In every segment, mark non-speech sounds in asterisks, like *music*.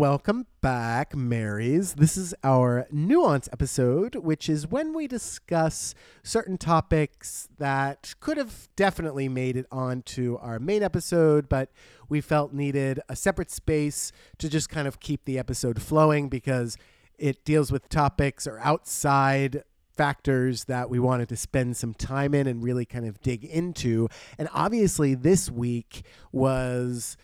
Welcome back, Marys. This is our nuance episode, which is when we discuss certain topics that could have definitely made it onto our main episode, but we felt needed a separate space to just kind of keep the episode flowing because it deals with topics or outside factors that we wanted to spend some time in and really kind of dig into. And obviously, this week was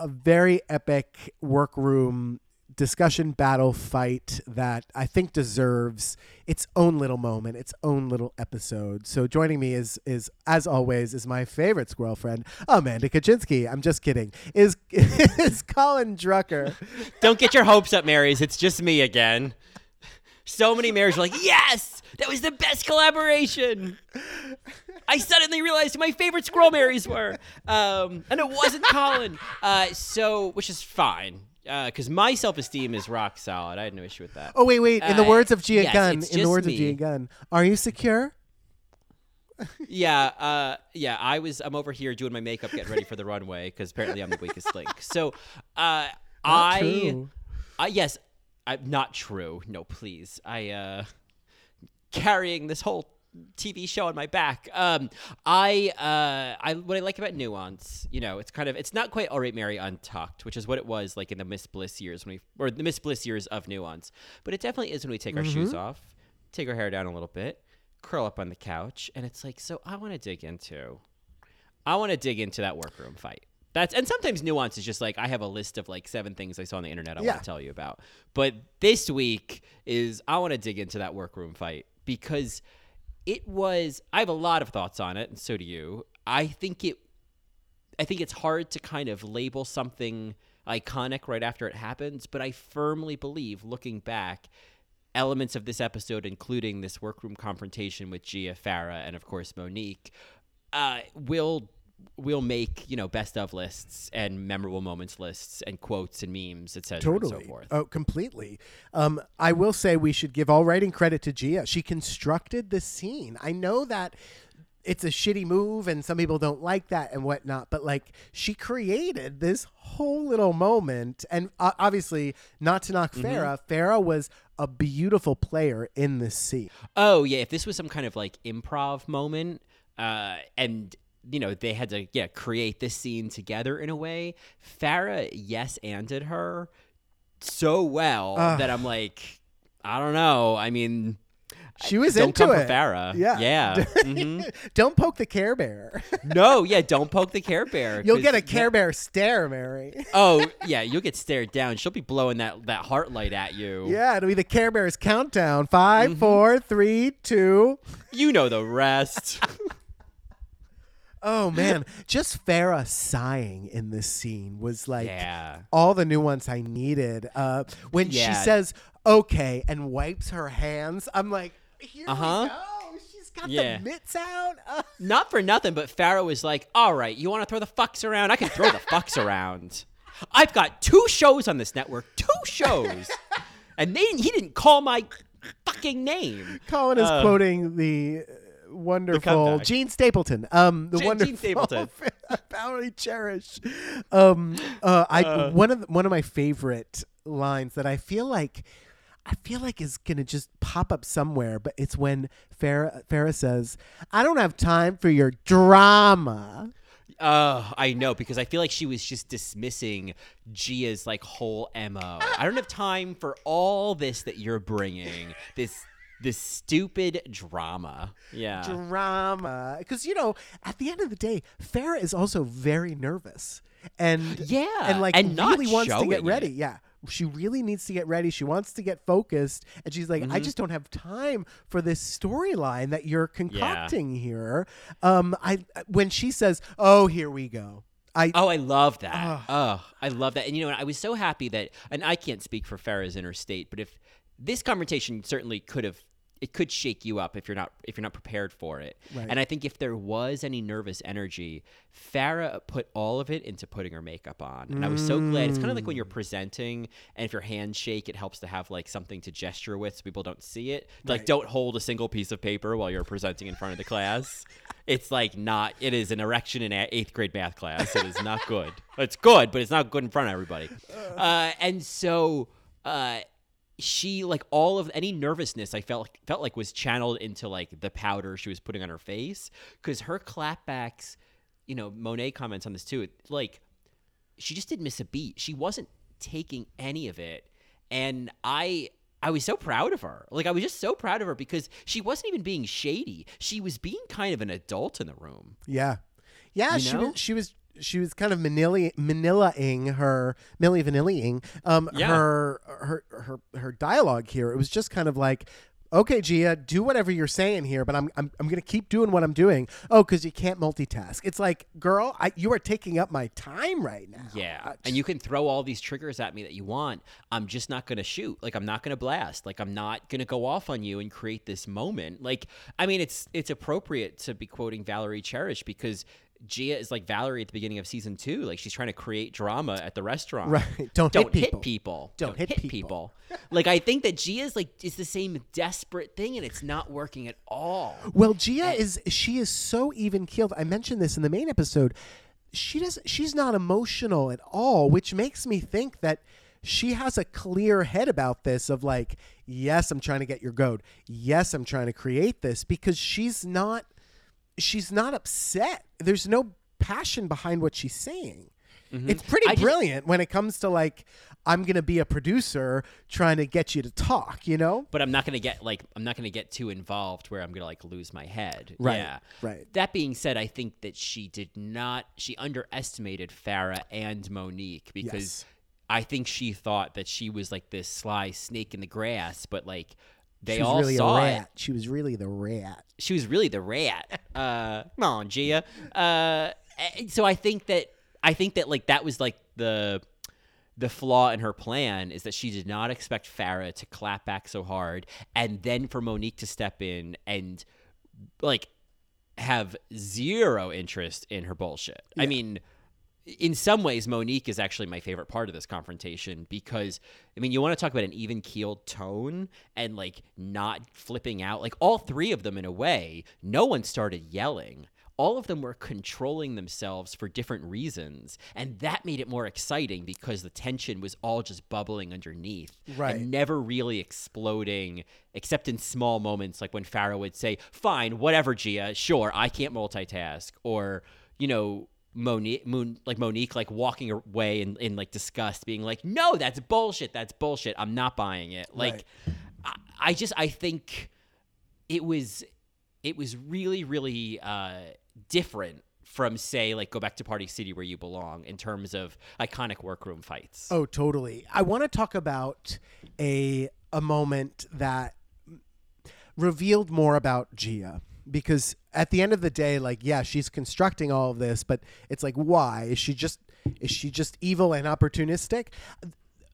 a very epic workroom discussion battle fight that I think deserves its own little moment, its own little episode. So joining me is is as always is my favorite squirrel friend, Amanda Kaczynski. I'm just kidding. Is *laughs* is Colin Drucker. Don't get your hopes up, Marys. It's just me again. So many Marys were like, "Yes, that was the best collaboration." I suddenly realized who my favorite squirrel Marys were, um, and it wasn't Colin. Uh, so, which is fine because uh, my self esteem is rock solid. I had no issue with that. Oh wait, wait. In the Uh, words of Gia yes, Gunn, in the words me. of Gia Gunn, are you secure? yeah, uh, yeah. I was. I'm over here doing my makeup, getting ready for the runway because apparently I'm the weakest link. So, uh, I, true. I yes, I'm not true. No, please. I uh, carrying this whole TV show on my back. Um, I, uh, I what I like about nuance, you know, it's kind of it's not quite all right, Mary untucked, which is what it was like in the Miss Bliss years when we or the Miss Bliss years of nuance. But it definitely is when we take our shoes off, take our hair down a little bit, curl up on the couch, and it's like, so I want to dig into, I want to dig into that workroom fight. That's and sometimes nuance is just like I have a list of like seven things I saw on the internet I Yeah. want to tell you about. But this week is I want to dig into that workroom fight because it was I have a lot of thoughts on it, and so do you. I think it I think it's hard to kind of label something iconic right after it happens, but I firmly believe looking back elements of this episode, including this workroom confrontation with Gia Farrah and of course Monique, uh, will will make you know best of lists and memorable moments lists and quotes and memes, etc. Totally. and so forth. Oh, completely. Um, I will say we should give all writing credit to Gia. She constructed the scene. I know that it's a shitty move and some people don't like that and whatnot, but like she created this whole little moment. And uh, obviously, not to knock Farrah, Farrah was a beautiful player in this scene. Oh yeah, if this was some kind of like improv moment, uh, and you know they had to yeah create this scene together in a way, Farrah yes anded her so well Ugh. that I'm like, I don't know. I mean, She was don't into come it. for. Yeah. yeah. *laughs* mhm. don't poke the Care Bear. *laughs* No, yeah, don't poke the Care Bear. You'll get a Care Bear stare, Mary. *laughs* Oh yeah, you'll get stared down. She'll be blowing that that heart light at you. Yeah, it'll be the Care Bears countdown. Five, Mm-hmm. four, three, two. You know the rest. Oh man, just Farrah sighing in this scene was like yeah. all the nuance I needed. Uh, when she says "okay" and wipes her hands, I'm like, here Uh-huh. we go. She's got Yeah. the mitts out. Uh, *laughs* Not for nothing, but Farrah was like, "All right, you want to throw the fucks around? I can throw the fucks around. I've got two shows on this network, two shows, *laughs* and they he didn't call my fucking name. Colin is Uh, quoting the wonderful. Gene Stapleton. Um, the Gene- wonderful Gene Stapleton. *laughs* Valerie Cherish. Um, uh, I one of the, one of my favorite lines that I feel like. I feel like is gonna just pop up somewhere, but it's when Farrah, Farrah says, "I don't have time for your drama." Uh, I know because I feel like she was just dismissing Gia's like whole mo. I don't have time for all this that you're bringing. This this stupid drama. Yeah. drama because you know at the end of the day farrah is also very nervous and Yeah, and like and really wants to get ready it. yeah she really needs to get ready she wants to get focused and she's like i Mm-hmm. just don't have time for this storyline that you're concocting here um i when she says oh here we go i Oh, I love that. Oh, I love that. And you know, I was so happy that, and I can't speak for Farrah's inner state, but if this conversation certainly could have it could shake you up if you're not if you're not prepared for it. Right. And I think if there was any nervous energy, Farrah put all of it into putting her makeup on. And I was so glad. It's kind of like when you're presenting and if your hands shake, it helps to have like something to gesture with so people don't see it. Like Right. don't hold a single piece of paper while you're presenting in front of the class. *laughs* It's like not it is an erection in eighth grade math class. It is not good. It's good, but it's not good in front of everybody. *laughs* Uh, and so uh she like all of any nervousness I felt felt like was channeled into like the powder she was putting on her face because her clapbacks, you know, Monet comments on this too. Like she just didn't miss a beat. She wasn't taking any of it, and I I was so proud of her. Like I was just so proud of her because she wasn't even being shady. She was being kind of an adult in the room. Yeah, yeah. You she was she was she was kind of manila manilaing her Millie Vanilliing um Yeah. her her her her dialogue here. It was just kind of like. Okay, Gia, do whatever you're saying here, but I'm I'm, I'm gonna keep doing what I'm doing. Oh, because you can't multitask. It's like, girl, I, you are taking up my time right now. Yeah. Uh, and you can throw all these triggers at me that you want. I'm just not going to shoot. Like I'm not going to blast. Like I'm not going to go off on you and create this moment. Like I mean it's it's appropriate to be quoting Valerie Cherish because Gia is like Valerie at the beginning of season 2. Like she's trying to create drama at the restaurant. Right. *laughs* Don't, Don't hit people. Don't, hit hit, people. people. *laughs* like I think that Gia's like is the same desperate thing and it's not working at all. Well, Gia is she is so even keeled. I mentioned this in the main episode. She does she's not emotional at all, which makes me think that she has a clear head about this of like, yes, I'm trying to get your goat. Yes, I'm trying to create this because she's not she's not upset. There's no passion behind what she's saying. It's pretty Mm-hmm. I just- brilliant when it comes to like I'm going to be a producer trying to get you to talk, you know? but I'm not gonna get like I'm not gonna get too involved where I'm gonna like lose my head. Right, Yeah. right. That being said, I think that she did not she underestimated Farrah and Monique because Yes. I think she thought that she was like this sly snake in the grass, but like they she was all really saw a it. rat. She was really the rat. She was really the rat. *laughs* Uh, come on, Gia. Uh, so I think that I think that like that was like the the flaw in her plan is that she did not expect Farrah to clap back so hard, and then for Monique to step in and like have zero interest in her bullshit. I mean, in some ways, Monique is actually my favorite part of this confrontation because, I mean, you want to talk about an even keeled tone and like not flipping out. Like all three of them, in a way, no one started yelling. All of them were controlling themselves for different reasons. And that made it more exciting because the tension was all just bubbling underneath. Right. And never really exploding, except in small moments, like when Farrah would say, Fine, whatever, Gia, sure, I can't multitask. Or, you know, Monique, Moon, like Monique, like walking away in, in like disgust, being like, "No, that's bullshit. That's bullshit. I'm not buying it." Like, I, I just, I think it was, it was really, really uh, different from say, like, go back to Party City where you belong in terms of iconic workroom fights. Oh, totally. I want to talk about a a moment that revealed more about Gia because at the end of the day like yeah, she's constructing all of this, but it's like why? Is she just is she just evil and opportunistic?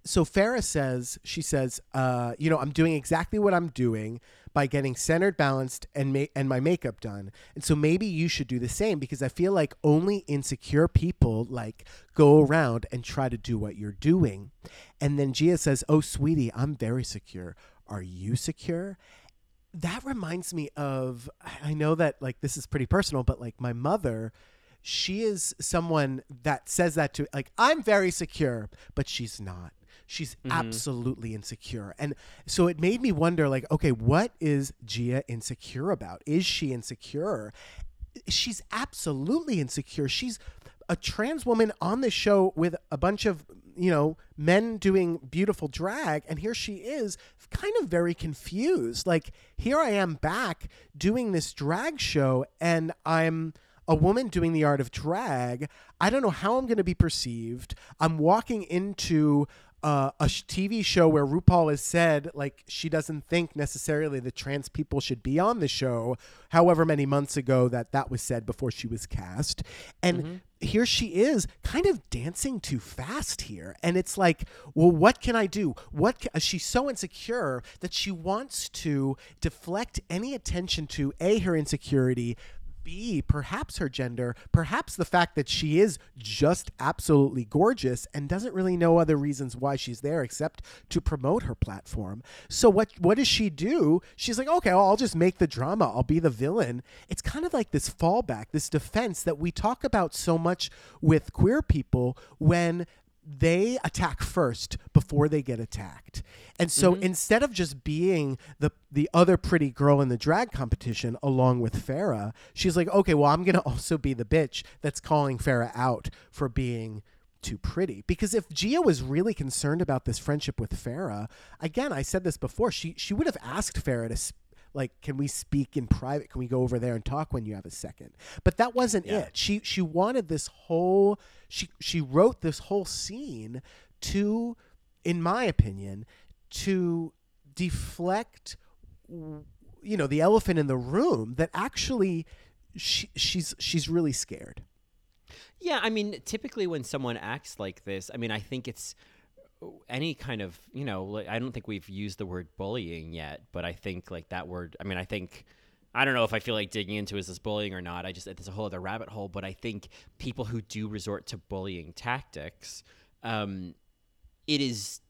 So Farrah says, she says, uh, you know, I'm doing exactly what I'm doing by getting centered, balanced, and ma- and my makeup done. And so maybe you should do the same because I feel like only insecure people like go around and try to do what you're doing. And then Gia says, "Oh, sweetie, I'm very secure. Are you secure?" That reminds me of I know that like this is pretty personal, but like my mother she is someone that says that to like I'm very secure, but she's not. She's mm-hmm. absolutely insecure. And so it made me wonder like okay, what is Gia insecure about? Is she insecure? She's absolutely insecure. She's a trans woman on the show with a bunch of, you know, men doing beautiful drag and here she is kind of very confused. Like here I am back doing this drag show and I'm a woman doing the art of drag. I don't know how I'm going to be perceived. I'm walking into uh, a sh- TV show where RuPaul has said like she doesn't think necessarily that trans people should be on the show, however many months ago that that was said before she was cast, and here she is kind of dancing too fast here. And it's like well what can i do? What ca- she's so insecure that she wants to deflect any attention to a her insecurity B, perhaps her gender, perhaps the fact that she is just absolutely gorgeous and doesn't really know other reasons why she's there except to promote her platform. So what what does she do? She's like, okay, well, I'll just make the drama. I'll be the villain. It's kind of like this fallback, this defense that we talk about so much with queer people when they attack first before they get attacked. And so mm-hmm. instead of just being the the other pretty girl in the drag competition along with Farrah, she's like, okay, well, I'm gonna *laughs* also be the bitch that's calling Farrah out for being too pretty. Because if Gia was really concerned about this friendship with Farrah, again, I said this before, she she would have asked Farrah to. Sp- like, can we speak in private? Can we go over there and talk when you have a second? But that wasn't Yeah. it. She she wanted this whole she she wrote this whole scene to, in my opinion, to deflect you know the elephant in the room that actually she, she's she's really scared. Yeah, I mean, typically when someone acts like this, I mean, I think it's any kind of, you know, like, I don't think we've used the word bullying yet, but I think like that word, I mean, I think I don't know if I feel like digging into is this bullying or not. I just it's a whole other rabbit hole, but I think people who do resort to bullying tactics, um, it is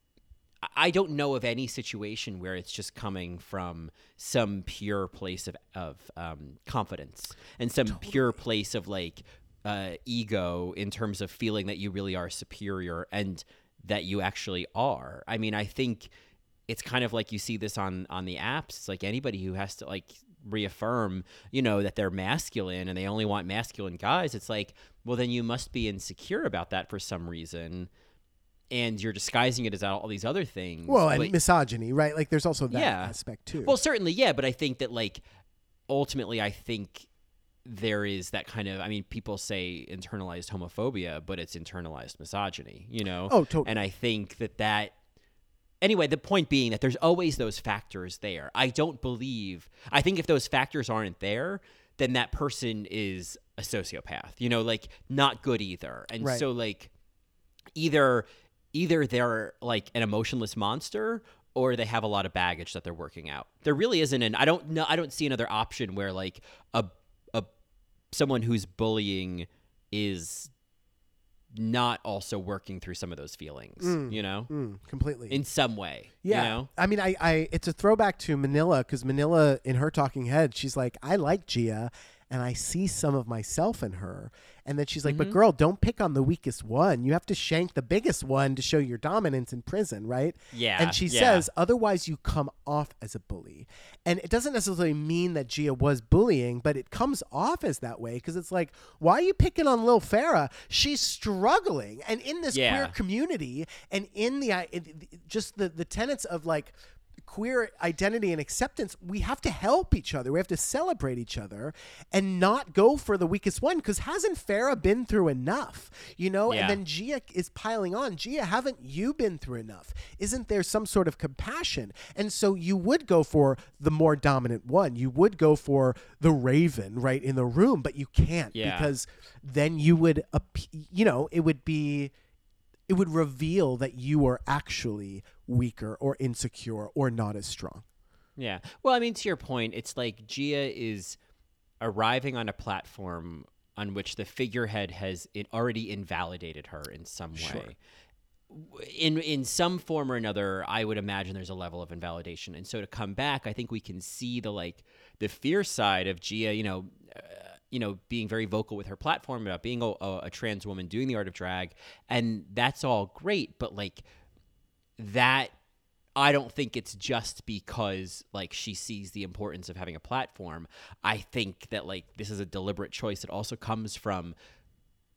I don't know of any situation where it's just coming from some pure place of, of um, confidence and some pure place of like uh, ego in terms of feeling that you really are superior and that you actually are. I mean, I think it's kind of like you see this on on the apps. It's like anybody who has to like reaffirm, you know, that they're masculine and they only want masculine guys. It's like, well, then you must be insecure about that for some reason and you're disguising it as all these other things. Well, and Like- misogyny, right? Like there's also that Yeah. aspect too. well, certainly, yeah, but I think that like ultimately, I think there is that kind of. I mean, people say internalized homophobia, but it's internalized misogyny. You know? Oh, totally. And I think that that. Anyway, the point being that there's always those factors there. I don't believe. I think if those factors aren't there, then that person is a sociopath. You know, like not good either. And Right. so, like, either either they're like an emotionless monster or they have a lot of baggage that they're working out. There really isn't an I don't know I don't see another option where like a a someone who's bullying is not also working through some of those feelings, you know? Mm, completely. In some way. Yeah, You know? I mean, I, I, it's a throwback to Manila because Manila, in her talking head, she's like, I like Gia, and I see some of myself in her, and then she's like, Mm-hmm. but girl, don't pick on the weakest one. You have to shank the biggest one to show your dominance in prison, right? Yeah, And she yeah. says, otherwise you come off as a bully, and it doesn't necessarily mean that Gia was bullying, but it comes off as that way because it's like, why are you picking on Lil Farrah? She's struggling, and in this Yeah. queer community and in the in- just the the tenets of like queer identity and acceptance we have to help each other. We have to celebrate each other and not go for the weakest one because hasn't Farrah been through enough? You know Yeah. and then Gia is piling on. Gia haven't you been through enough? Isn't there some sort of compassion? And so you would go for the more dominant one. You would go for the raven right in the room but you can't Yeah. because then you would you know it would be it would reveal that you are actually weaker or insecure or not as strong. Yeah. Well, I mean, to your point, it's like Gia is arriving on a platform on which the figurehead has it already invalidated her in some way. W- In in some form or another, I would imagine there's a level of invalidation, and so to come back, I think we can see the like the fierce side of Gia. You know, uh, you know, being very vocal with her platform about being a, a, a trans woman doing the art of drag, and that's all great. But like that I don't think it's just because like she sees the importance of having a platform. I think that like this is a deliberate choice that also comes from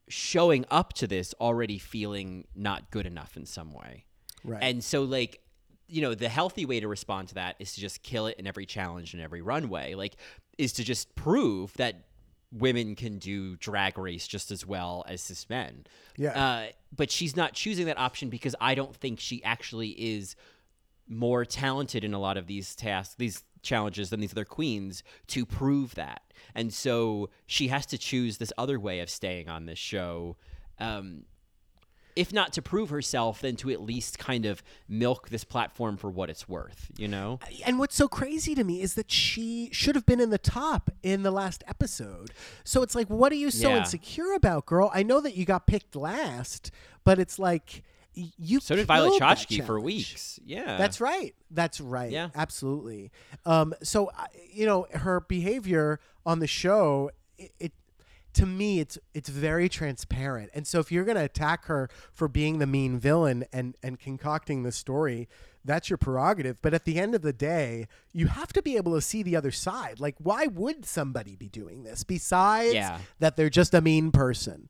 showing up to this already feeling not good enough in some way. Right. And so like you know, the healthy way to respond to that is to just kill it in every challenge and every runway. Like is to just prove that women can do drag race just as well as cis men. Yeah. Uh, but she's not choosing that option because I don't think she actually is more talented in a lot of these tasks, these challenges than these other queens to prove that. And so she has to choose this other way of staying on this show. Um, if not to prove herself, then to at least kind of milk this platform for what it's worth, you know? And what's so crazy to me is that she should have been in the top in the last episode. So it's like, what are you so Yeah. insecure about, girl? I know that you got picked last, but it's like you. So did Violet Chachki for weeks. Yeah. That's right. That's right. Yeah. Absolutely. Um, so, you know, her behavior on the show, it, it to me, it's it's very transparent. And so, if you're going to attack her for being the mean villain and and concocting the story, that's your prerogative. But at the end of the day, you have to be able to see the other side. Like, why would somebody be doing this besides Yeah. that they're just a mean person?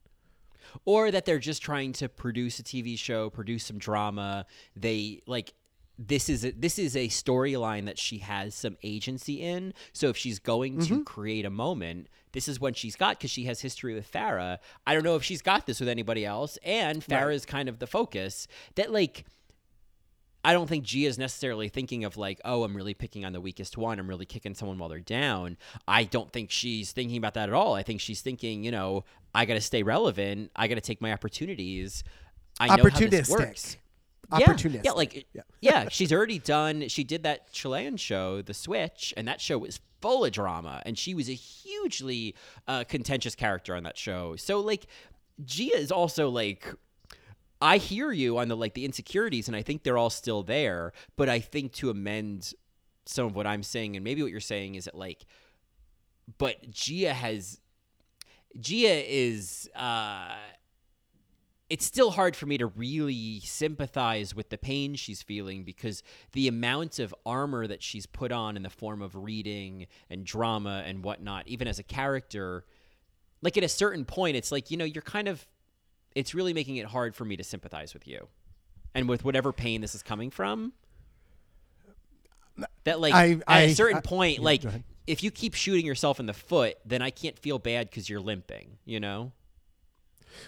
or that they're just trying to produce a TV show, produce some drama. They like this is a, this is a storyline that she has some agency in. So if she's going Mm-hmm. to create a moment, this is when she's got because she has history with Farrah. I don't know if she's got this with anybody else, and Farrah Right. is kind of the focus. That like. I don't think Gia's necessarily thinking of like, oh, I'm really picking on the weakest one. I'm really kicking someone while they're down. I don't think she's thinking about that at all. I think she's thinking, you know, I got to stay relevant. I got to take my opportunities. I know how this Opportunistic. works. Opportunistic. Yeah, yeah, like Yeah. yeah. she's already done. She did that Chilean show, The Switch, and that show was full of drama, and she was a hugely uh, contentious character on that show. So like, Gia is also like. I hear you on the like the insecurities, and I think they're all still there. But I think to amend some of what I'm saying, and maybe what you're saying is that like, but Gia has, Gia is. uh it's still hard for me to really sympathize with the pain she's feeling because the amount of armor that she's put on in the form of reading and drama and whatnot, even as a character, like at a certain point, it's like, you know, you're kind of, it's really making it hard for me to sympathize with you and with whatever pain this is coming from. That, like, I- at a certain I- point, yeah, like, if you keep shooting yourself in the foot, then I can't feel bad because you're limping, you know?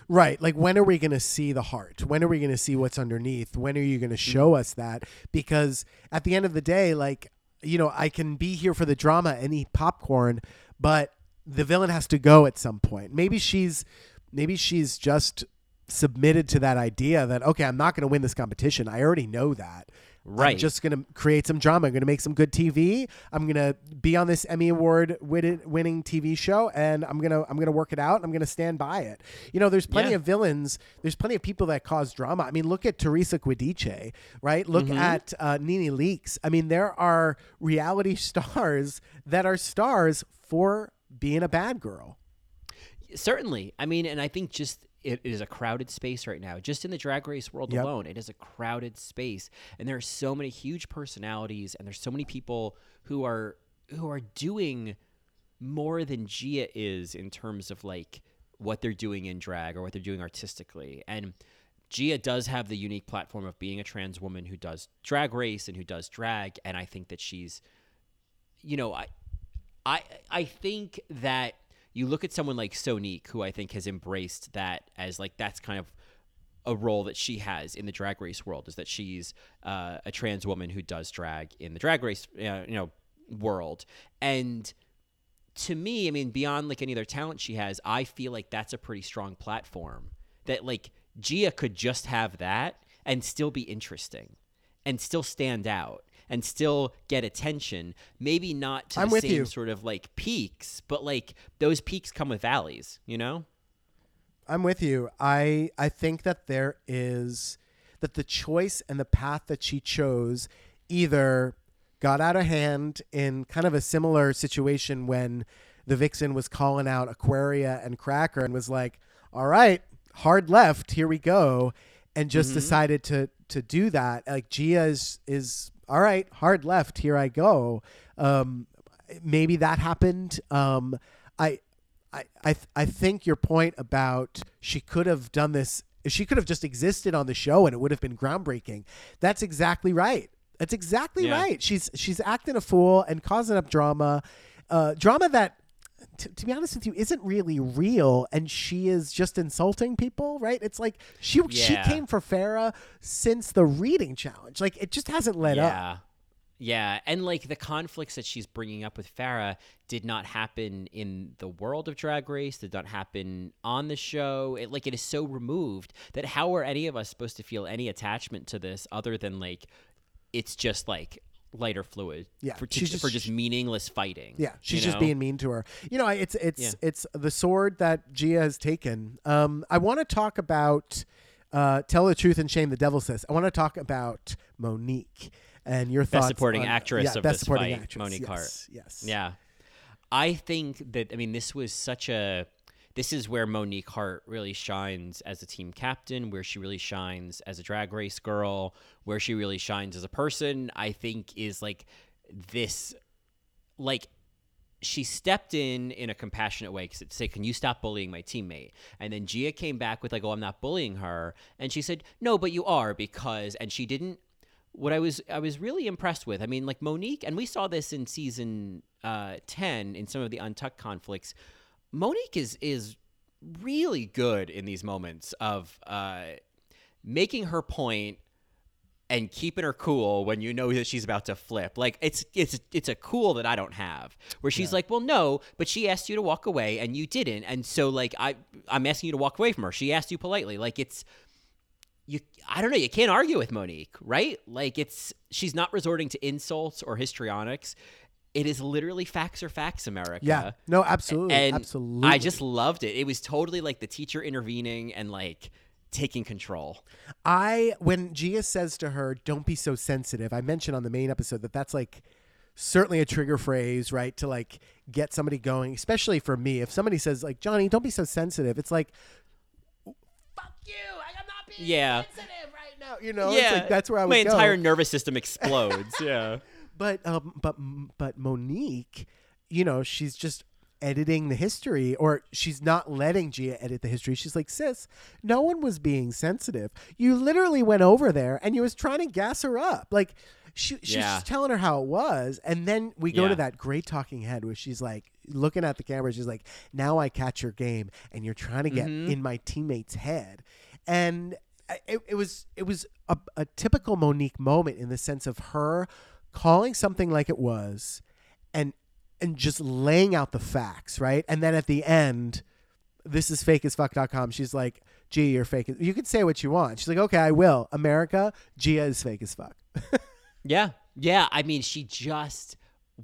Right. Like, when are we going to see the heart? When are we going to see what's underneath? When are you going to mm-hmm. show us that? Because at the end of the day, like, you know, I can be here for the drama and eat popcorn, but the villain has to go at some point. Maybe she's, maybe she's just submitted to that idea that okay, I'm not going to win this competition. I already know that. I'm Right. just going to create some drama. I'm going to make some good TV. I'm going to be on this Emmy Award winning TV show, and I'm gonna I'm gonna work it out. And I'm going to stand by it. You know, there's plenty Yeah. of villains. There's plenty of people that cause drama. I mean, look at Teresa Giudice, right? Look at uh, NeNe Leakes. I mean, there are reality *laughs* stars that are stars for being a bad girl. Certainly. I mean, and I think just it is a crowded space right now. Just in the drag race world Yep. alone, it is a crowded space, and there are so many huge personalities, and there's so many people who are who are doing more than Gia is in terms of like what they're doing in drag or what they're doing artistically. And Gia does have the unique platform of being a trans woman who does drag race and who does drag, and I think that she's you know, I I I think that you look at someone like Sonique, who I think has embraced that as like that's kind of a role that she has in the drag race world is that she's uh, a trans woman who does drag in the drag race uh, you know world. And to me i mean beyond like any other talent she has i feel like that's a pretty strong platform that like gia could just have that and still be interesting and still stand out and still get attention maybe not to I'm the same you. sort of like peaks but like those peaks come with valleys you know I'm with you. I I think that there is that the choice and the path that she chose either got out of hand in kind of a similar situation when the vixen was calling out Aquaria and Cracker and was like, "All right, hard left, here we go," and just mm-hmm. decided to to do that. Like Gia is is all right, hard left, here I go. Um, maybe that happened. Um, I I, I th- I think your point about she could have done this she could have just existed on the show and it would have been groundbreaking. That's exactly right. That's exactly Yeah. right. She's she's acting a fool and causing up drama, uh, drama that t- to be honest with you, isn't really real, and she is just insulting people, right? It's like she she came for Farrah since the reading challenge. Like it just hasn't let up. yeah. Yeah, and like the conflicts that she's bringing up with Farrah did not happen in the world of Drag Race, did not happen on the show. It like it is so removed that how are any of us supposed to feel any attachment to this other than like it's just like lighter fluid Yeah, for, she's to, for just- just meaningless fighting. Yeah, she's just know? being mean to her. You know, it's it's Yeah. it's the sword that Gia has taken. Um, I want to talk about uh, tell the truth and shame the devil says. I want to talk about Monique and your thoughts. supporting on- actress yeah, of best this supporting fight, actress. Monique yes, Heart. Yes. Yeah. I think that I mean this was such a this is where Monique Heart really shines as a team captain, where she really shines as a drag race girl, where she really shines as a person. I think is like this like she stepped in in a compassionate way because say can you stop bullying my teammate and then gia came back with like oh i'm not bullying her and she said no but you are because and she didn't what i was i was really impressed with i mean like monique and we saw this in season uh 10 in some of the untucked conflicts monique is is really good in these moments of uh making her point and keeping her cool when you know that she's about to flip. Like it's it's it's a cool that I don't have. Where she's like, "Well, no, but she asked you to walk away and you didn't." And so like I I'm asking you to walk away from her. She asked you politely. Like it's you I don't know, you can't argue with Monique, right? Like it's she's not resorting to insults or histrionics. It is literally facts or facts, America. Yeah. No, absolutely. And absolutely. I just loved it. It was totally like the teacher intervening and like taking control. I when Gia says to her, "Don't be so sensitive." I mentioned on the main episode that that's like certainly a trigger phrase, right? To like get somebody going, especially for me. If somebody says like, "Johnny, don't be so sensitive," it's like, "Fuck you! I am not being Yeah. sensitive right now." You know, it's like that's where I would my go. entire nervous system explodes. *laughs* yeah. But um, but but Monique, you know, she's just editing the history, or she's not letting Gia edit the history. She's like, sis, no one was being sensitive. You literally went over there and you was trying to gas her up, like. She, she's Yeah. just telling her how it was, and then we go Yeah. to that great talking head where she's like looking at the camera. She's like, "Now I catch your game, and you're trying to get Mm-hmm. in my teammate's head." And it, it was it was a, a typical Monique moment in the sense of her calling something like it was and and just laying out the facts, right? And then at the end, this is fake as fuck.com. She's like, Gia, you're fake. as-" You can say what you want. She's like, okay, I will. America, Gia is fake as fuck. *laughs* Yeah. Yeah. I mean, she just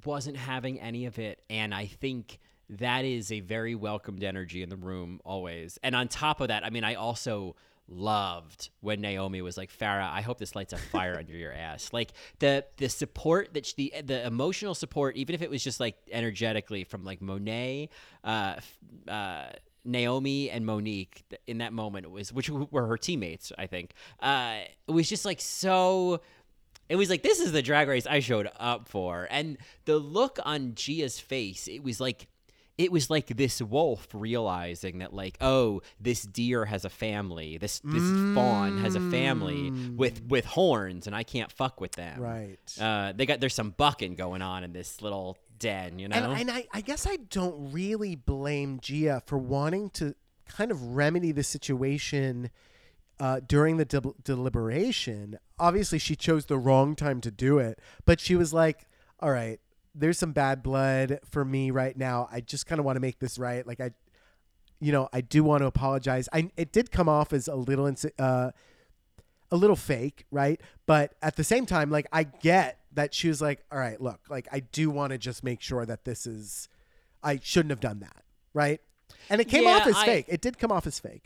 wasn't having any of it. And I think that is a very welcomed energy in the room always. And on top of that, I mean, I also loved when Naomi was like, Farrah, I hope this lights a fire under your ass. Like the the support that she, the the emotional support, even if it was just like energetically from like Monet, uh, uh, Naomi and Monique in that moment was which were her teammates, I think. Uh, it was just like so it was like this is the drag race I showed up for. And the look on Gia's face, it was like it was like this wolf realizing that like oh this deer has a family this this fawn has a family with with horns and i can't fuck with them Right. uh they got there's some bucking going on in this little den you know And, and I, I guess I don't really blame Gia for wanting to kind of remedy the situation uh, during the del- deliberation. Obviously, she chose the wrong time to do it, but she was like, all right, there's some bad blood for me right now. I just kind of want to make this right. Like, I, you know, I do want to apologize. I, it did come off as a little, insi- uh, a little fake, right? But at the same time, like I get that she was like, all right, look, like I do want to just make sure that this is, I shouldn't have done that, right? And it came Yeah, off as I- fake. It did come off as fake.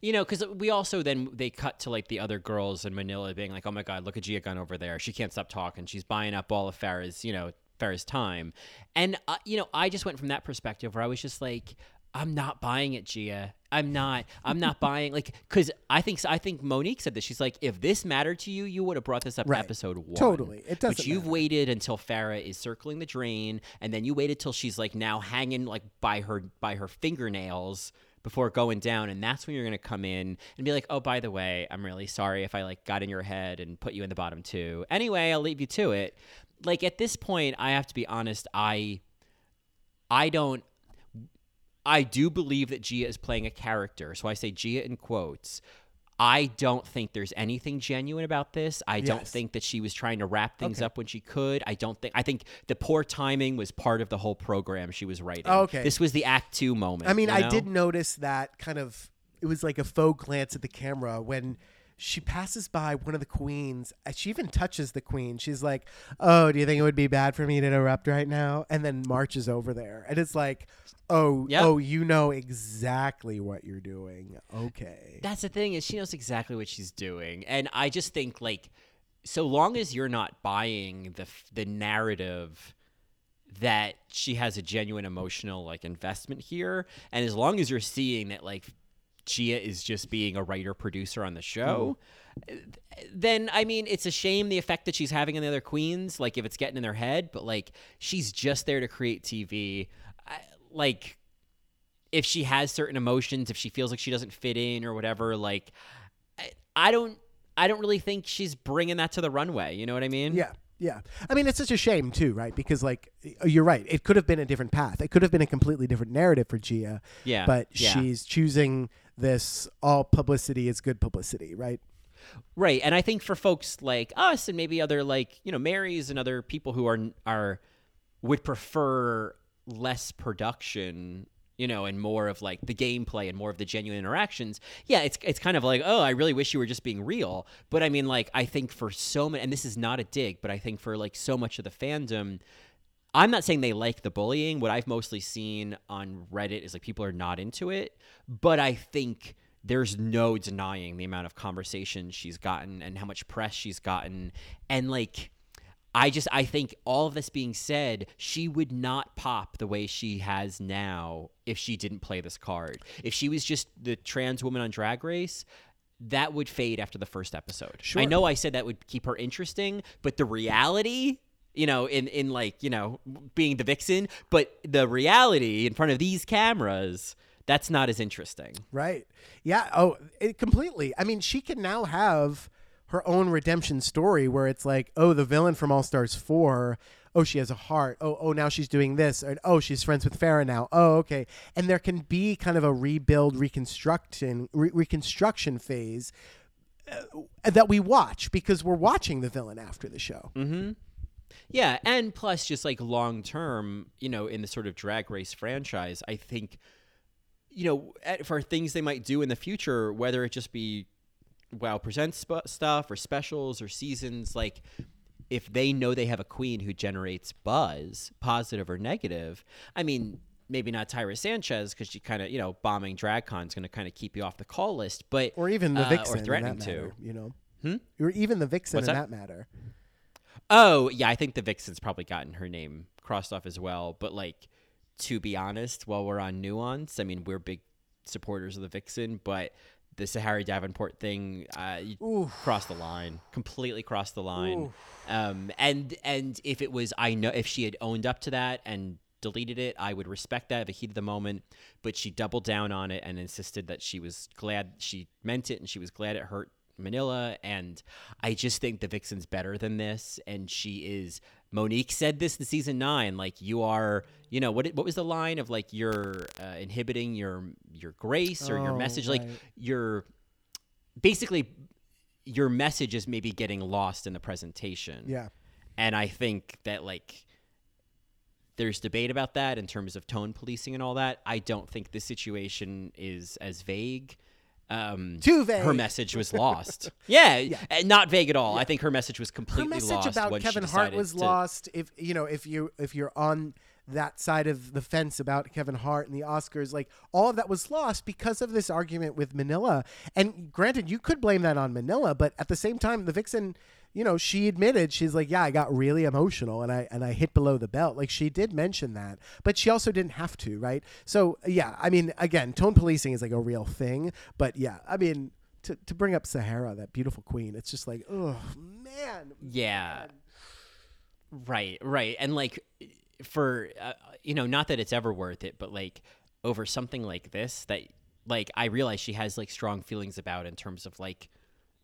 You know, because we also then they cut to like the other girls in Manila being like, "Oh my God, look at Gia Gunn over there. She can't stop talking. She's buying up all of Farrah's, you know, Farrah's time." And uh, you know, I just went from that perspective where I was just like, "I'm not buying it, Gia. I'm not. I'm not buying like because I think I think Monique said this. She's like, if this mattered to you, you would have brought this up Right. episode one. Totally. It doesn't But you've matter. waited until Farrah is circling the drain, and then you waited till she's like now hanging like by her by her fingernails before going down, and that's when you're gonna come in and be like, oh, by the way, I'm really sorry if I like got in your head and put you in the bottom two. Anyway, I'll leave you to it. Like at this point, I have to be honest. I I don't. I do believe that Gia is playing a character, so I say Gia in quotes. I don't think there's anything genuine about this. I don't think that she was trying to wrap things Okay. up when she could. I don't think. I think the poor timing was part of the whole program she was writing. Okay. This was the Act Two moment. I mean, you I did notice that kind of. It was like a faux glance at the camera when she passes by one of the queens. and She even touches the queen. She's like, "Oh, do you think it would be bad for me to interrupt right now?" And then marches over there, and it's like, "Oh, Yep. oh, you know exactly what you're doing." Okay. That's the thing is she knows exactly what she's doing, and I just think like, so long as you're not buying the f- the narrative that she has a genuine emotional like investment here, and as long as you're seeing that like Gia is just being a writer producer on the show. Mm-hmm. Then I mean, it's a shame the effect that she's having on the other queens. Like if it's getting in their head, but like she's just there to create TV. I, like if she has certain emotions, if she feels like she doesn't fit in or whatever, like I, I don't, I don't really think she's bringing that to the runway. You know what I mean? Yeah. Yeah. I mean, it's such a shame too, right? Because like uh, you're right, it could have been a different path. It could have been a completely different narrative for Gia. Yeah, But yeah. she's choosing this all publicity is good publicity, right? Right. And I think for folks like us and maybe other like, you know, Marys and other people who are are would prefer less production, you know, and more of like the gameplay and more of the genuine interactions. Yeah, it's it's kind of like, "Oh, I really wish you were just being real." But I mean like I think for so many and this is not a dig, but I think for like so much of the fandom I'm not saying they like the bullying. What I've mostly seen on Reddit is like people are not into it, but I think there's no denying the amount of conversation she's gotten and how much press she's gotten and like I just I think all of this being said, she would not pop the way she has now if she didn't play this card. If she was just the trans woman on Drag Race, that would fade after the first episode. I know I said that would keep her interesting, but the reality, you know, in in like, you know, being the vixen, but the reality in front of these cameras, that's not as interesting. Right. Yeah. Oh, it completely. I mean, she can now have her own redemption story where it's like, oh, the villain from All Stars 4, oh, she has a heart. Oh, oh, now she's doing this. Or, oh, she's friends with Farrah now. Oh, okay. And there can be kind of a rebuild, reconstruction, re- reconstruction phase uh, that we watch because we're watching the villain after the show. Mm-hmm. Yeah, and plus, just like long term, you know, in the sort of drag race franchise, I think, you know, for things they might do in the future, whether it just be Wow Presents sp- stuff or specials or seasons, like if they know they have a queen who generates buzz, positive or negative, I mean, maybe not Tyra Sanchez because she kind of, you know, bombing DragCon is going to kind of keep you off the call list, but Or even the uh, vixen. or threatening to. matter, You know? Hmm? Or even the vixen What's in that? that matter. Oh, yeah, I think the Vixen's probably gotten her name crossed off as well. But like, to be honest, while we're on nuance, I mean, we're big supporters of the Vixen, but the Sahara Davenport thing, uh, crossed the line, completely crossed the line. Um, and and if it was, I know if she had owned up to that and deleted it, I would respect that, the heat of the moment. But she doubled down on it and insisted that she was glad she meant it and she was glad it hurt Manila. And I just think the Vixen's better than this. And she is. Monique said this in season nine. Like you are, you know, what? What was the line of like you're uh, inhibiting your your grace or your Oh, message? Like right. you're basically your message is maybe getting lost in the presentation. Yeah. And I think that like there's debate about that in terms of tone policing and all that. I don't think this situation is as vague. Um, Too vague. Her message was *laughs* lost. yeah, uh, not vague at all. I think her message was her completely message lost about Kevin Hart was to- lost. If you know, if you if you're on that side of the fence about Kevin Hart and the Oscars, like all of that was lost because of this argument with Manila. And granted, you could blame that on Manila, but at the same time, the Vixen, you know, she admitted she's like, yeah, I got really emotional and I and I hit below the belt. Like she did mention that, but she also didn't have to, right? So yeah, I mean, again, tone policing is like a real thing, but yeah, I mean. To, to bring up Sahara, that beautiful queen, it's just like, oh man, Yeah. Right, right. And like for uh, you know, not that it's ever worth it, but like over something like this that like I realize she has like strong feelings about in terms of like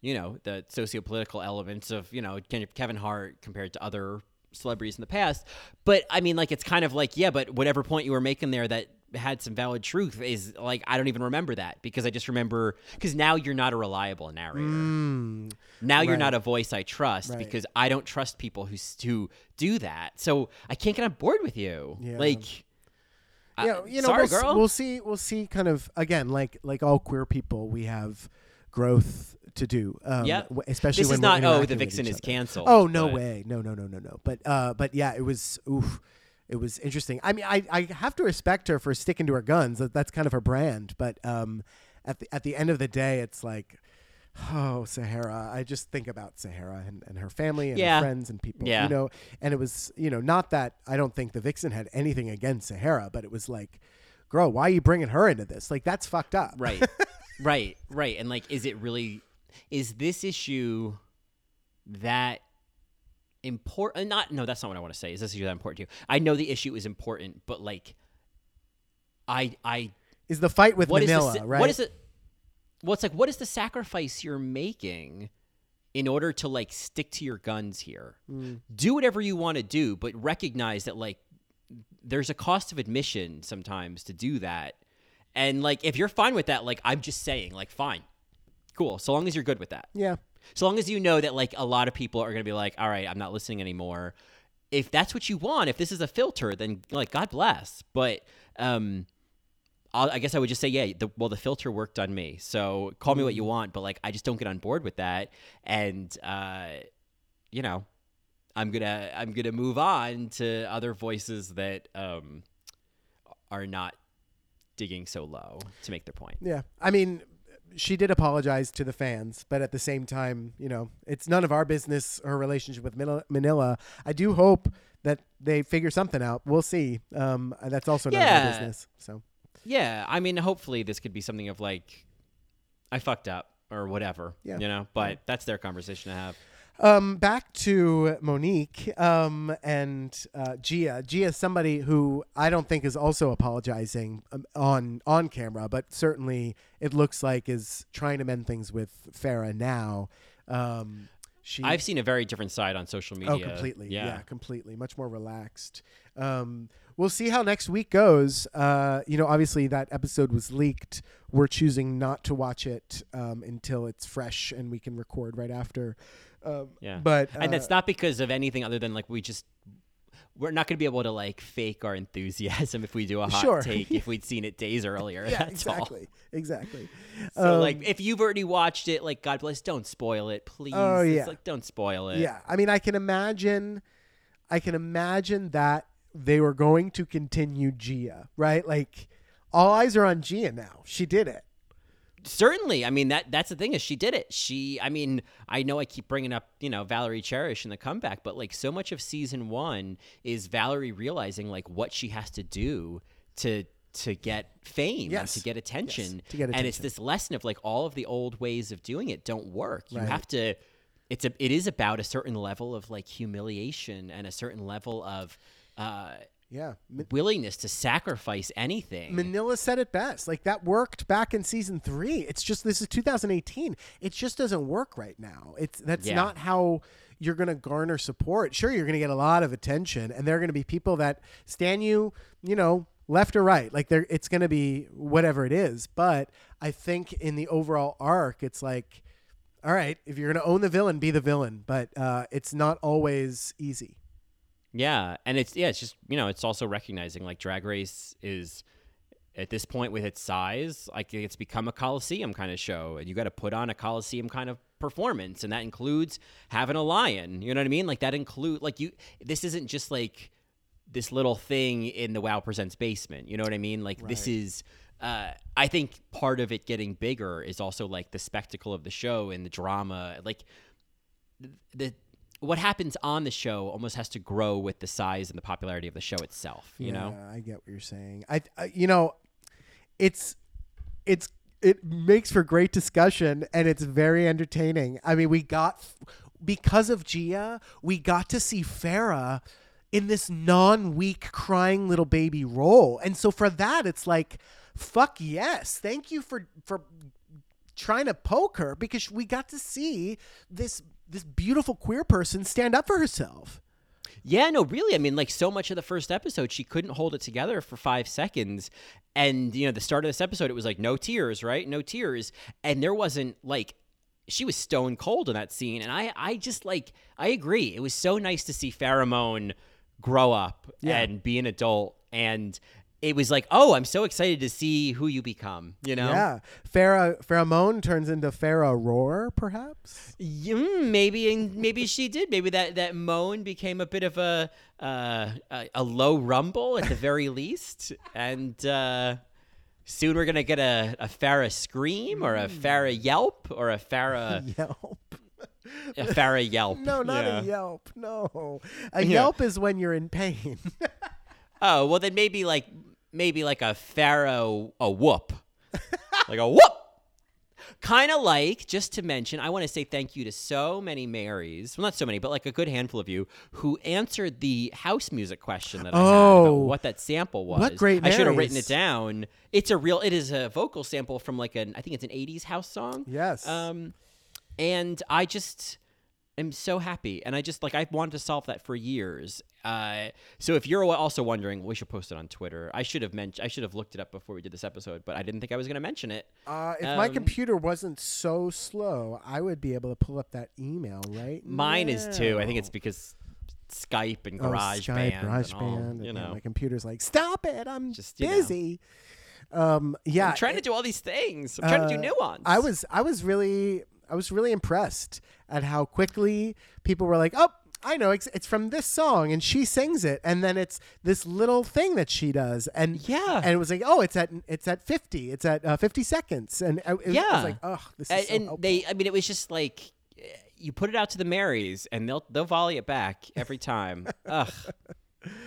you know, the socio-political elements of, you know, Kevin Hart compared to other celebrities in the past. But I mean, like, it's kind of like, yeah, but whatever point you were making there that had some valid truth is like I don't even remember that because I just remember because now you're not a reliable narrator. Mm, Now you're not a voice I trust Right. because I don't trust people who who do that. So I can't get on board with you. Yeah. Like, yeah, you know, sorry, we'll, we'll see. We'll see. Kind of again, like like all queer people, we have growth to do. Um, Yep. w- especially this when is not. Oh, the vixen is canceled. Oh no but- way, no no no no no. But uh, but yeah, it was oof. It was interesting. I mean, I, I have to respect her for sticking to her guns. That, that's kind of her brand. But um, at the at the end of the day, it's like, oh, Sahara. I just think about Sahara and, and her family and Yeah. her friends and people. Yeah. You know, and it was you know not that I don't think the vixen had anything against Sahara, but it was like, girl, why are you bringing her into this? Like that's fucked up. Right, *laughs* right, right. And like, is it really? Is this issue that important? Not. No, that's not what I want to say. Is this issue that important to you? I know the issue is important, but like, I I Is the fight with what is Manila the, right? What is it? Well, it's like, what is the sacrifice you're making in order to like stick to your guns here? Mm. Do whatever you want to do, but recognize that like there's a cost of admission sometimes to do that. And like, if you're fine with that, like I'm just saying, like, fine, cool. So long as you're good with that. Yeah. So long as you know that like a lot of people are going to be like, all right, I'm not listening anymore. If that's what you want, if this is a filter, then like God bless. But um, I'll, I guess I would just say, yeah. The, well, the filter worked on me. So call me what you want, but like I just don't get on board with that. And uh, you know, I'm gonna I'm gonna move on to other voices that um are not digging so low to make their point. Yeah. I mean, she did apologize to the fans, but at the same time, you know, it's none of our business her relationship with Manila. I do hope that they figure something out. We'll see. Um, that's also none of our business. So, Yeah, I mean, hopefully this could be something of like, I fucked up or whatever. Yeah. You know, but that's their conversation to have. Um, back to Monique um, and uh, Gia. Gia is somebody who I don't think is also apologizing um, on on camera, but certainly it looks like is trying to mend things with Farrah now. Um, she I've seen a very different side on social media. Oh, completely. Yeah. Yeah. completely. Much more relaxed. Um, we'll see how next week goes. Uh, you know, obviously that episode was leaked. We're choosing not to watch it um, until it's fresh and we can record right after. Um, Yeah. But and that's not because of anything other than like we just we're not going to be able to like fake our enthusiasm if we do a hot Sure. take if we'd seen it days earlier. *laughs* yeah, That's all. exactly, exactly. So Um, like if you've already watched it, like God bless, don't spoil it, please. Oh, It's yeah. like don't spoil it. yeah. I mean, I can imagine. I can imagine that they were going to continue Gia, right? Like, all eyes are on Gia now. She did it. Certainly i mean that that's the thing is she did it. She i mean i know i keep bringing up you know valerie cherish in the comeback but like so much of season one is valerie realizing like what she has to do to to get fame Yes. and to get attention. To get attention and it's this lesson of like all of the old ways of doing it don't work. You Right. have to it's a it is about a certain level of like humiliation and a certain level of uh Yeah. Ma- willingness to sacrifice anything Manila said it best. Like that worked back in season three. It's just this is 2018. It just doesn't work right now. It's that's Yeah. not how you're going to garner support. Sure, you're going to get a lot of attention, and there are going to be people that stand you, you know, left or right. Like there, it's going to be whatever it is. But I think in the overall arc, it's like, all right, if you're going to own the villain, be the villain. But uh, it's not always easy. Yeah, and it's yeah, it's just you know, it's also recognizing like Drag Race is at this point with its size, like it's become a coliseum kind of show, and you got to put on a coliseum kind of performance, and that includes having a lion. You know what I mean? Like that include like you. This isn't just like this little thing in the Wow Presents basement. You know what I mean? Like this is. Uh, I think part of it getting bigger is also like the spectacle of the show and the drama. Like the what happens on the show almost has to grow with the size and the popularity of the show itself. You know? I get what you're saying. I, I you know, it's it's it makes for great discussion and it's very entertaining. I mean, we got because of Gia, we got to see Farrah in this non-weak crying little baby role. And so for that it's like fuck yes. Thank you for for trying to poke her because we got to see this this beautiful queer person stand up for herself. Yeah, no, really. I mean, like so much of the first episode, she couldn't hold it together for five seconds. And, you know, the start of this episode, it was like no tears, right? No tears. And there wasn't like, she was stone cold in that scene. And I, I just like, I agree. It was so nice to see Pheromone grow up Yeah. and be an adult. And it was like, oh, I'm so excited to see who you become, you know? Yeah. Farrah pheromone turns into Farrah roar, perhaps. Mm, maybe maybe she did. Maybe that that moan became a bit of a uh, a, a low rumble at the very *laughs* least, and uh, soon we're gonna get a a Farrah scream or a Farrah yelp or a Farrah *laughs* Yelp. *laughs* a Farrah yelp. No, not Yeah. a Yelp. No. A Yeah. Yelp is when you're in pain. Oh well, then maybe like maybe like a Pharaoh a whoop, *laughs* like a whoop. Kind of like, just to mention, I want to say thank you to so many Marys, well, not so many, but like a good handful of you who answered the house music question that I had Oh. about what that sample was. What great I should have written Marys. it down. It's a real, it is a vocal sample from like an, I think it's an 80s house song. yes. Um, and I just am so happy, and I just like I've wanted to solve that for years. Uh, so if you're also wondering, we should post it on Twitter. I should have mentioned, I should have looked it up before we did this episode, but I didn't think I was going to mention it. uh, if my um, computer wasn't so slow, I would be able to pull up that email right Mine is too. I think it's because Skype and Oh, GarageBand, Skype, and all, GarageBand, you know. my computer's like, stop it, I'm Just, you know. busy. Um, yeah, I'm trying to do all these things. I'm trying to do uh, nuance. I was, I was really, I was really impressed at how quickly people were like, oh. I know it's, it's from this song, and she sings it, and then it's this little thing that she does, and Yeah. and it was like, oh, it's at it's at fifty, it's at uh, fifty seconds, and I, it, Yeah. was like, oh, this is and, so and they i mean it was just like you put it out to the marys and they'll they'll volley it back every time *laughs* ugh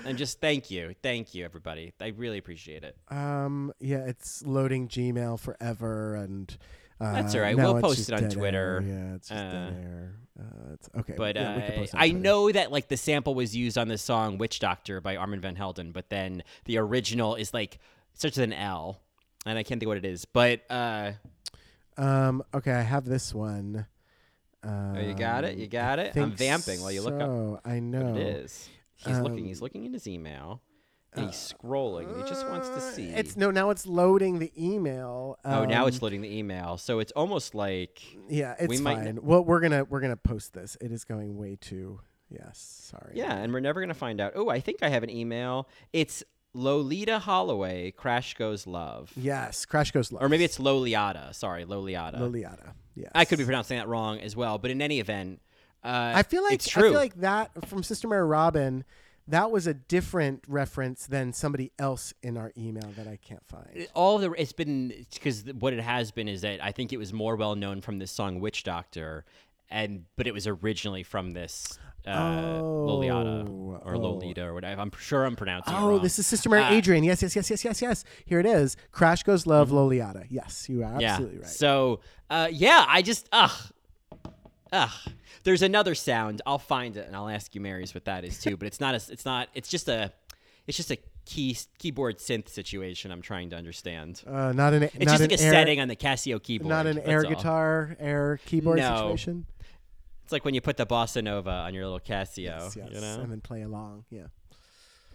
and just thank you thank you everybody i really appreciate it Um, yeah, it's loading Gmail forever, and uh, That's all right. now We'll post it on Twitter. Air. Yeah, it's just dead Uh, air. Uh, it's okay, but yeah, we can uh, post it on i know that like the sample was used on the song witch doctor by armand van helden but then the original is like such an l and i can't think what it is but uh Um, okay, I have this one. Um, oh, you got it you got it i'm vamping while you look up so. I know what it is he's looking Um, he's looking in his email and he's scrolling and he just wants to Uh, see It's no, now it's loading the email. Oh, now it's Um, loading the email. So it's almost like yeah, it's we might fine. well, we're gonna we're gonna post this. It is going way too. Yes, sorry. yeah, and we're never gonna find out. Oh, I think I have an email. It's Lolita Holloway. Crash Goes Love, Yes, Crash Goes Love. or maybe it's Loleatta. Sorry, Loleatta. Loleatta. Yes. I could be pronouncing that wrong as well, but in any event, uh, I feel like it's true. I feel like that from Sister Mary Robin. That was a different reference than somebody else in our email that I can't find. all the it's been because what it has been is that I think it was more well known from this song Witch Doctor, and but it was originally from this uh, Loleatta Oh, or oh. Lolita or whatever. I'm sure I'm pronouncing it Oh, this is Sister Mary Uh, Adrian. Yes, yes, yes, yes, yes, yes. Here it is. Crash Goes Love Loleatta. Yes, you are Mm-hmm. yeah. absolutely right. So uh, yeah, I just ugh ugh. There's another sound. I'll find it and I'll ask you, Marys, what that is too. But it's not a. It's not. It's just a. It's just a key keyboard synth situation. I'm trying to understand. uh, not an It's not just an like a air, setting on the Casio keyboard. not an air all. guitar, air keyboard No. situation. It's like when you put the bossa nova on your little Casio. Yes, yes, You know. and then play along. Yeah.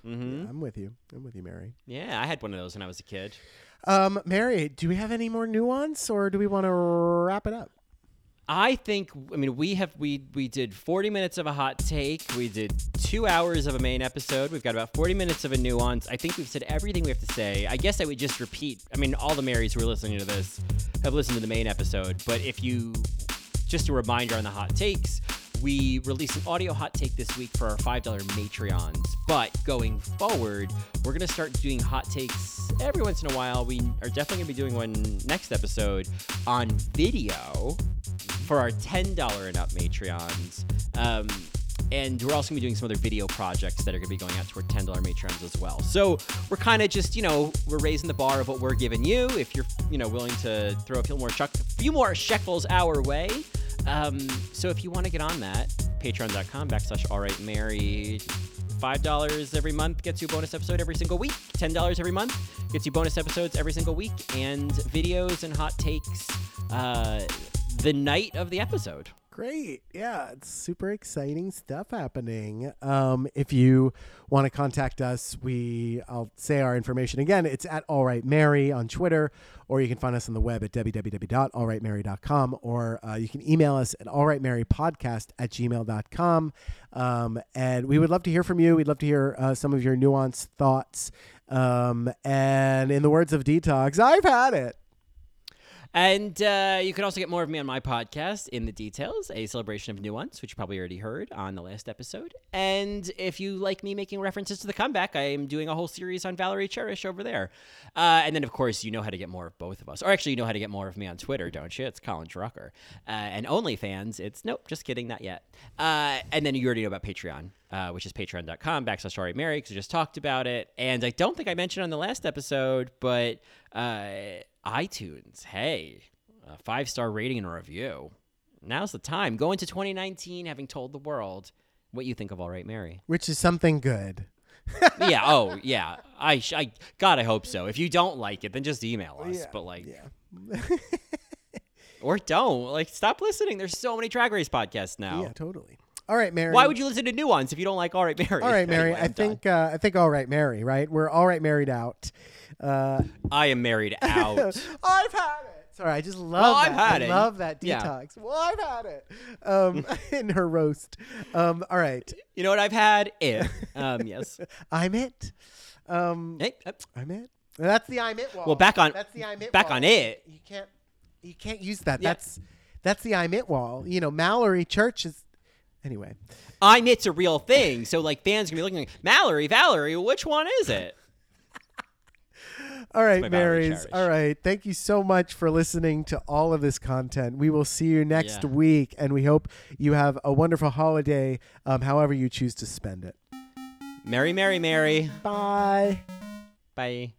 hmm Yeah, I'm with you. I'm with you, Mary. Yeah, I had one of those when I was a kid. Um, Mary, do we have any more nuance, or do we want to wrap it up? I think. I mean, we have we we did 40 minutes of a hot take. We did two hours of a main episode. We've got about 40 minutes of a nuance. I think we've said everything we have to say. I guess I would just repeat. I mean, all the Marys who are listening to this have listened to the main episode. But if you, just a reminder on the hot takes. We released an audio hot take this week for our $5 Matreons. But going forward, we're going to start doing hot takes every once in a while. We are definitely going to be doing one next episode on video for our $10 and up Matreons. Um, and we're also going to be doing some other video projects that are going to be going out to our $10 Matreons as well. So we're kind of just, you know, we're raising the bar of what we're giving you. If you're, you know, willing to throw a few more, chuck, few more shekels our way. Um, so if you want to get on that, patreon.com backslash all right Mary. $5 every month gets you a bonus episode every single week. $10 every month gets you bonus episodes every single week and videos and hot takes uh, the night of the episode. Great. Yeah, it's super exciting stuff happening. Um, if you want to contact us, we I'll say our information again. It's at All Right Mary on Twitter, or you can find us on the web at www.alrightmary.com, or uh, you can email us at alrightmarypodcast at gmail.com. Um, and we would love to hear from you. We'd love to hear uh, some of your nuanced thoughts. Um, and in the words of Detox, I've had it. And uh, you can also get more of me on my podcast, In the Details, a celebration of nuance, which you probably already heard on the last episode. And if you like me making references to the comeback, I am doing a whole series on Valerie Cherish over there. Uh, and then, of course, you know how to get more of both of us. Or actually, you know how to get more of me on Twitter, don't you? It's Colin Drucker. Uh, and OnlyFans, it's nope, just kidding, not yet. Uh, and then you already know about Patreon. Uh, which is patreon.com backslash sorry Mary, because I just talked about it. And I don't think I mentioned on the last episode, but uh, iTunes, hey, a five star rating and a review. Now's the time. Go into 2019 having told the world what you think of All Right Mary. Which is something good. *laughs* yeah. Oh, *laughs* yeah. I, sh- I, God, I hope so. If you don't like it, then just email us. Yeah, But like, Yeah. *laughs* or don't. Like, stop listening. There's so many Drag Race podcasts now. Yeah, totally. All right, Mary. Why would you listen to Nuance if you don't like All Right Mary? All right, Mary. Anyway, I think uh, I think all right, Mary. Right, we're all right, married out. Uh, I am married out. *laughs* I've had it. Sorry, I just love Well, that. I've had I it. love that Yeah. detox. Well, I've had it. Um, *laughs* in her roast. Um, all right, you know what I've had? It. Um, yes. *laughs* I'm it. Um, Hey, uh, I'm it. That's the I'm it wall. Well, back on- That's the I'm it. back wall. on it. You can't. You can't use that. Yeah. That's that's the I'm it wall. You know, Mallory Church is. Anyway, I'm it's a real thing. So like fans gonna be looking like Mallory, Valerie, which one is it? All right, Marys. All right. Thank you so much for listening to all of this content. We will see you next Yeah. week, and we hope you have a wonderful holiday, um, however you choose to spend it. Mary, Mary, Mary. Bye. Bye.